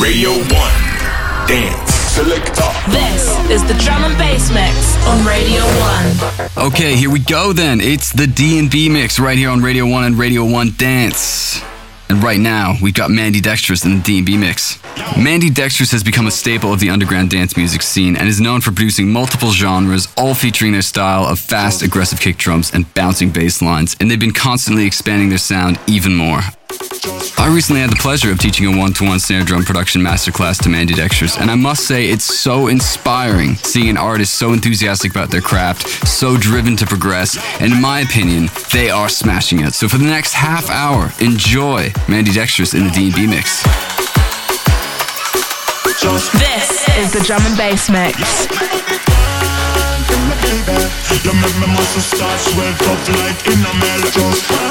Radio 1. Dance Selector. This is the drum and bass mix on Radio 1. Okay, here we go then. It's the D&B mix right here on Radio 1 and Radio 1 Dance. And right now, we've got Mandidextrous in the D&B mix. Mandidextrous has become a staple of the underground dance music scene and is known for producing multiple genres, all featuring their style of fast, aggressive kick drums and bouncing bass lines, and they've been constantly expanding their sound even more. I recently had the pleasure of teaching a one to one snare drum production masterclass to Mandidextrous, and I must say it's so inspiring seeing an artist so enthusiastic about their craft, so driven to progress, and in my opinion, they are smashing it. So for the next half hour, enjoy Mandidextrous in the D&B mix. This is the drum and bass mix. You make me muscle start swell up like in a melt Just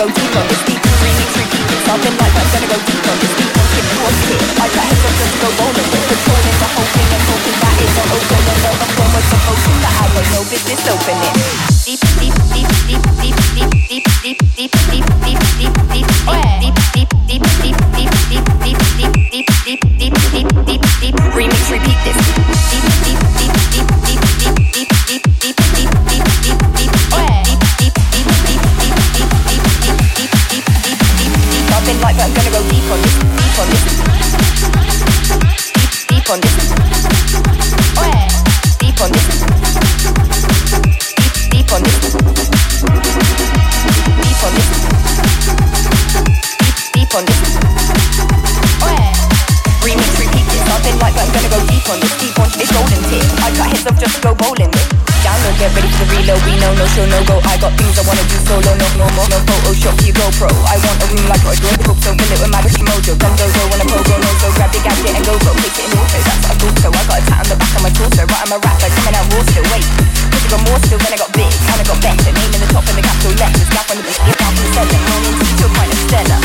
go deep on this. Deep. Remix, repeat like, I'm gonna go deep on this. Deep. Skip what's it? I got heads just go rolling with controlling the whole thing and hoping that it don't open and was supposed to that I got no business opening. On this. Oh yeah, deep on this, deep, on this, deep on this, deep, on this. Remix, repeat this. I've like, but I'm gonna go deep on this, deep on this golden tip. I got heads up just to go bowling with. Get ready for the reload. We know no show, no go. I got things I wanna do solo, no, no more, no Photoshop for your GoPro. I want a room like joint book, so fill it with my Ricky Mojo. Gun dozo, when a pogo, no so grab the gadget and go go. Take it in auto, that's what I thought so. I got a tat on the back of my torso, right? I'm a rapper, coming out raw still. Wait, cause I got more still, then I got big, and I got better. Name in the top and the capital letters. Gap on the bitch, get down from the center. No need to be point of stellar.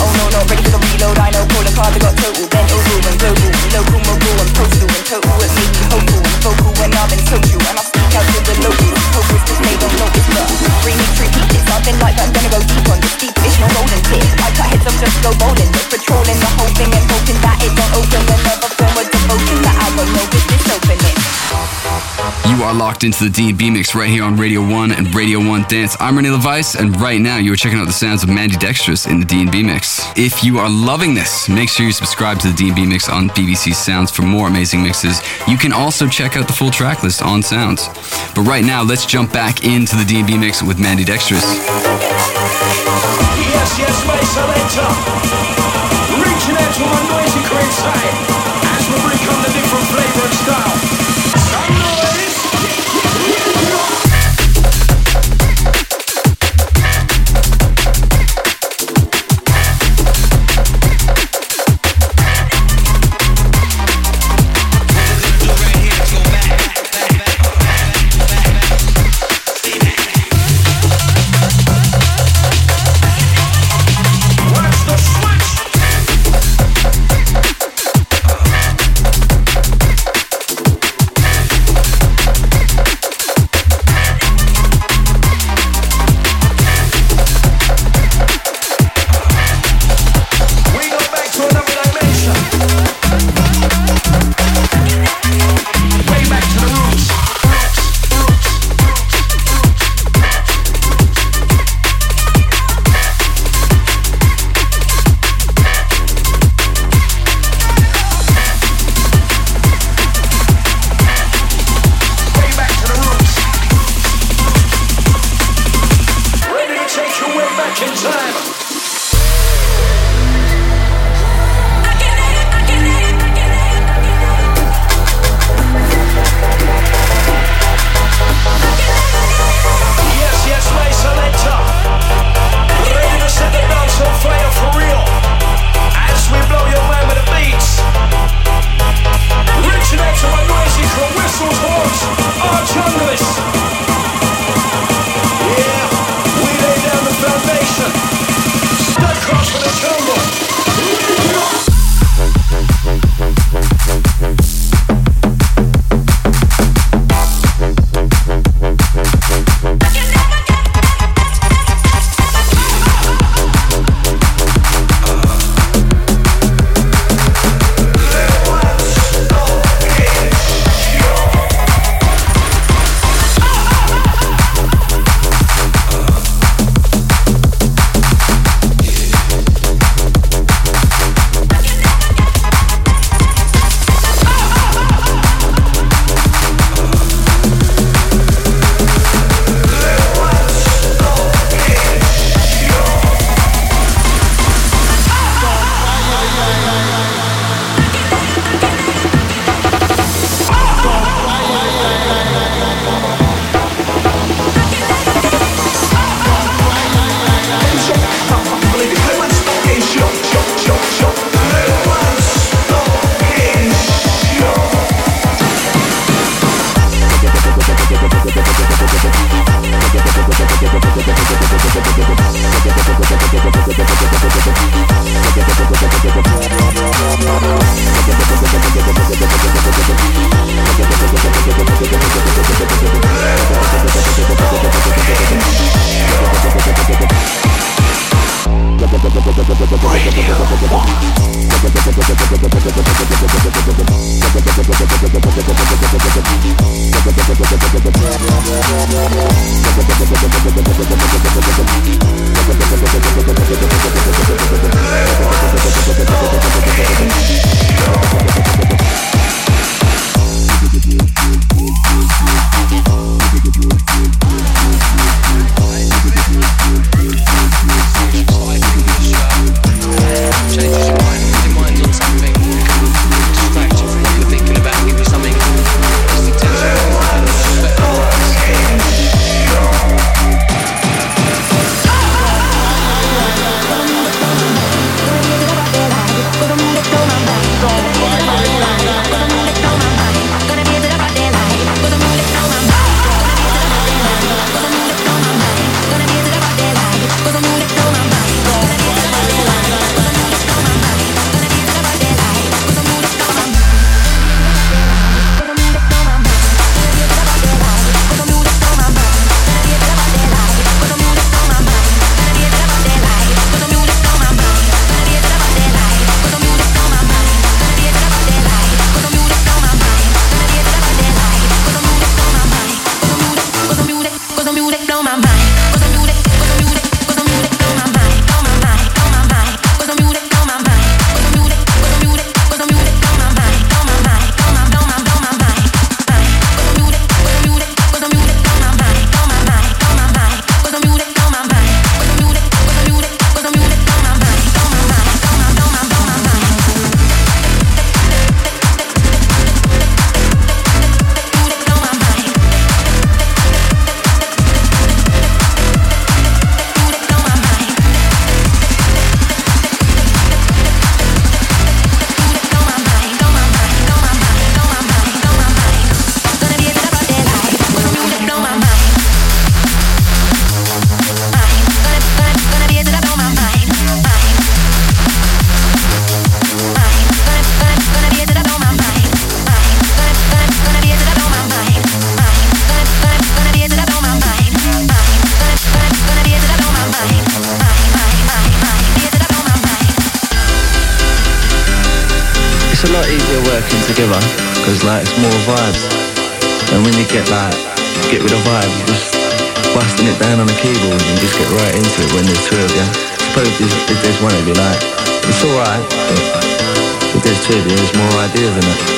Oh no, ready for the reload. I know, calling cards, I got total, and global, and and total. Me vocal when been social, and I speak out to the locals. They don't notice, like, but I'm gonna go deep on this deep fish, no golden tip. I cut heads just go bowling, patrolling the whole You are locked into the D&B mix right here on Radio 1 and Radio 1 Dance. I'm René LaVice, and right now you are checking out the sounds of Mandidextrous in the D&B mix. If you are loving this, make sure you subscribe to the D&B mix on BBC Sounds for more amazing mixes. You can also check out the full track list on Sounds. But right now, let's jump back into the D&B mix with Mandidextrous. Yes, yes, my selector. Reaching out to my noisy side as we on the if there's more ideas than it.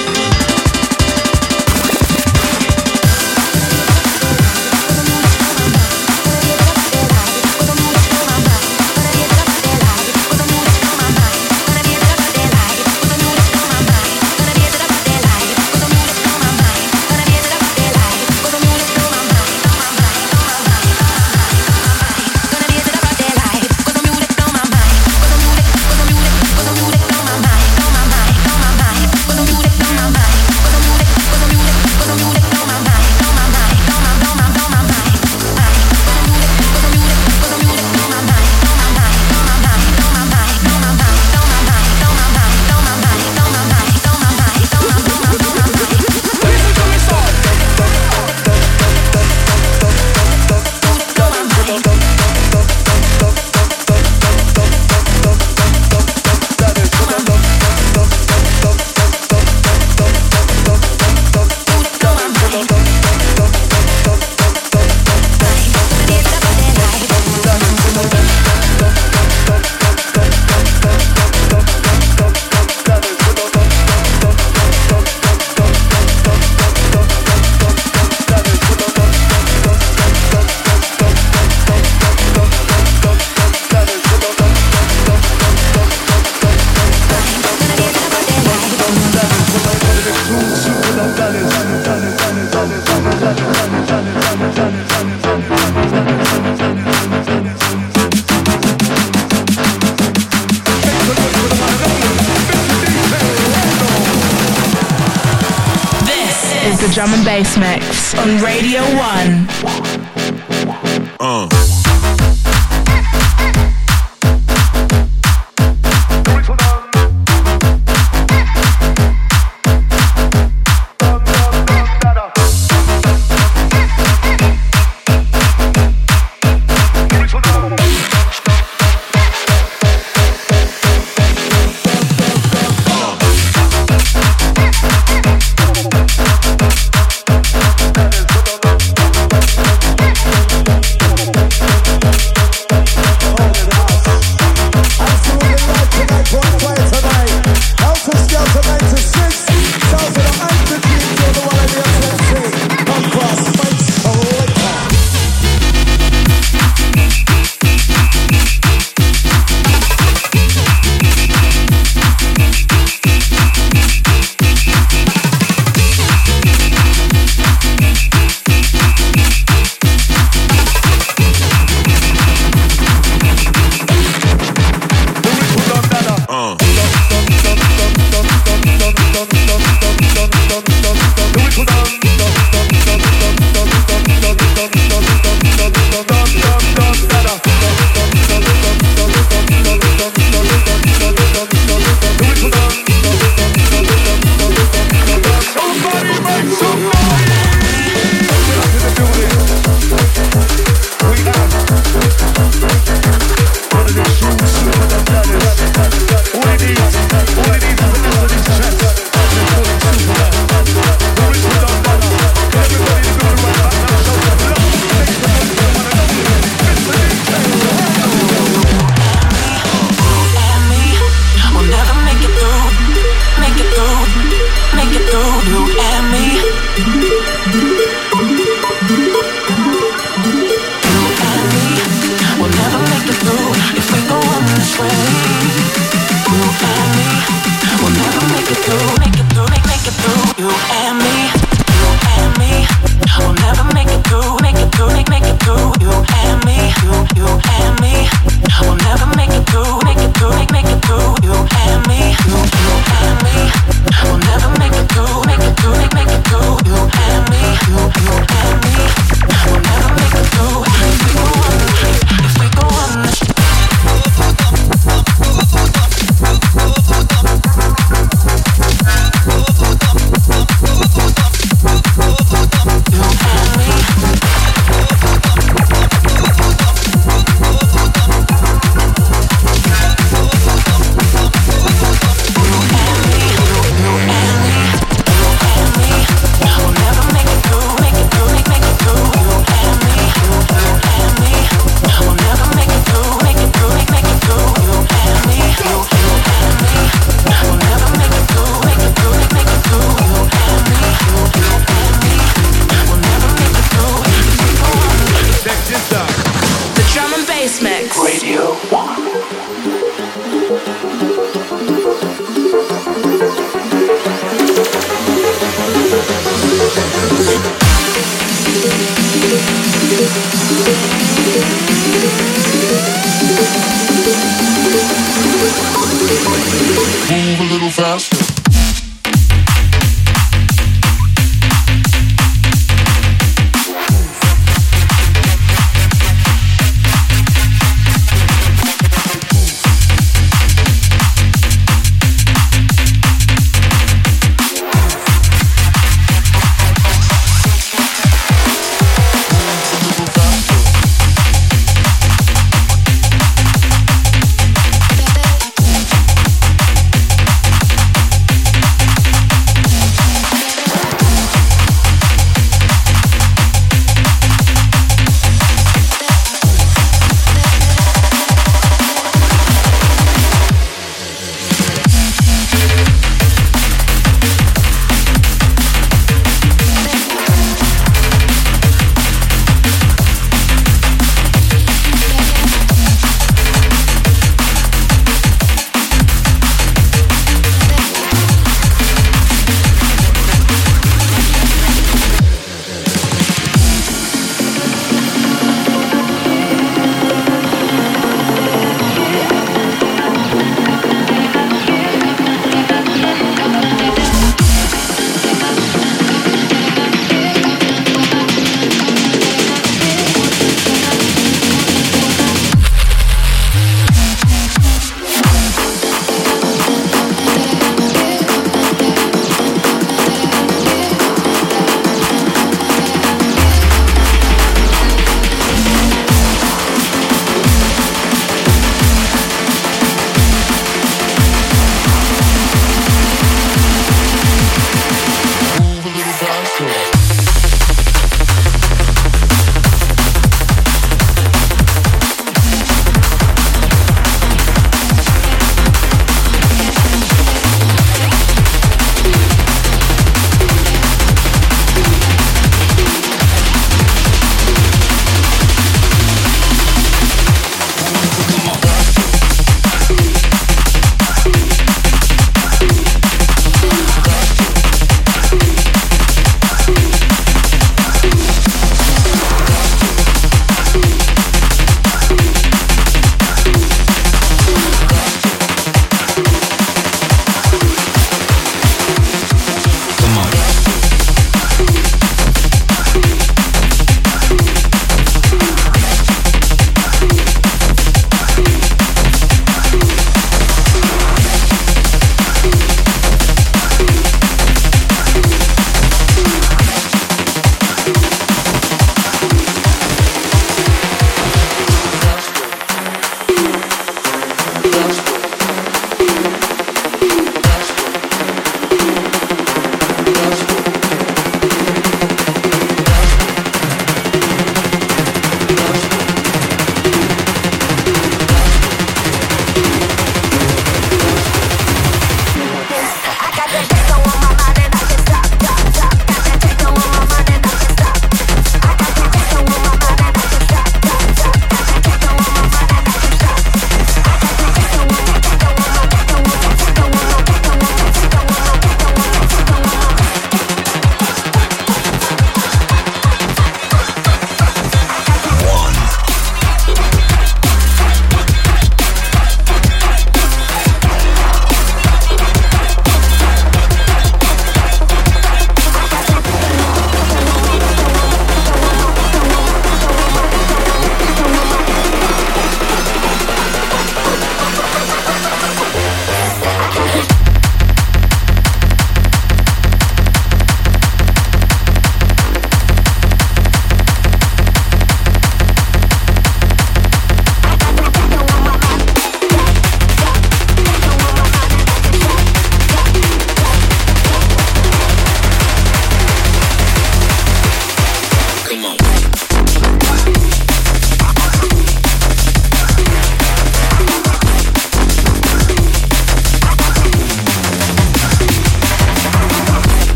Uh.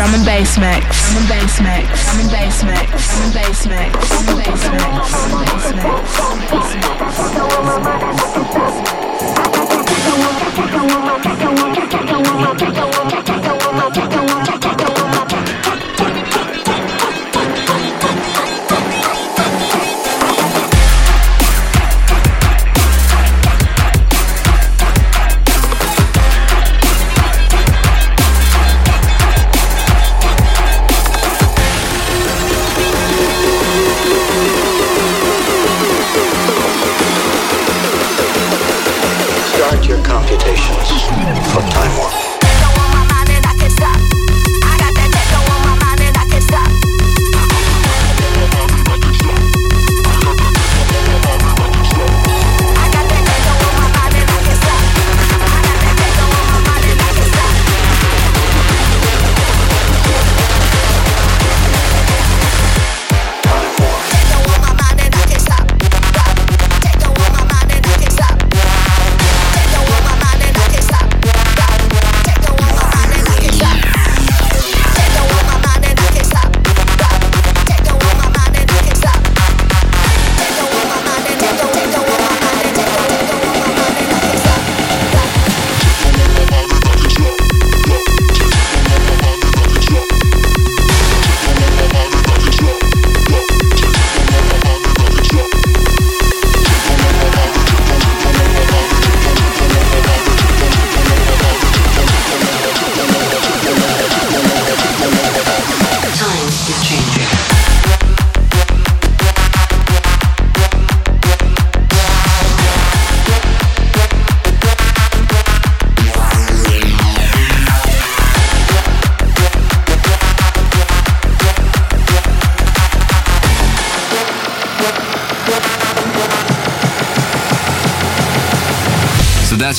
Drum and bass mix. Drum and bass mix. Drum and bass mix. Drum and bass mix. Drum and bass mix. Drum and bass mix. Computations for time warp.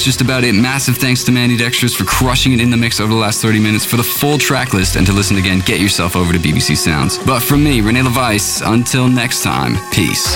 That's just about it. Massive thanks to Mandidextrous for crushing it in the mix over the last 30 minutes. For the full track list and to listen again, get yourself over to BBC Sounds. But from me, René LaVice, until next time, peace.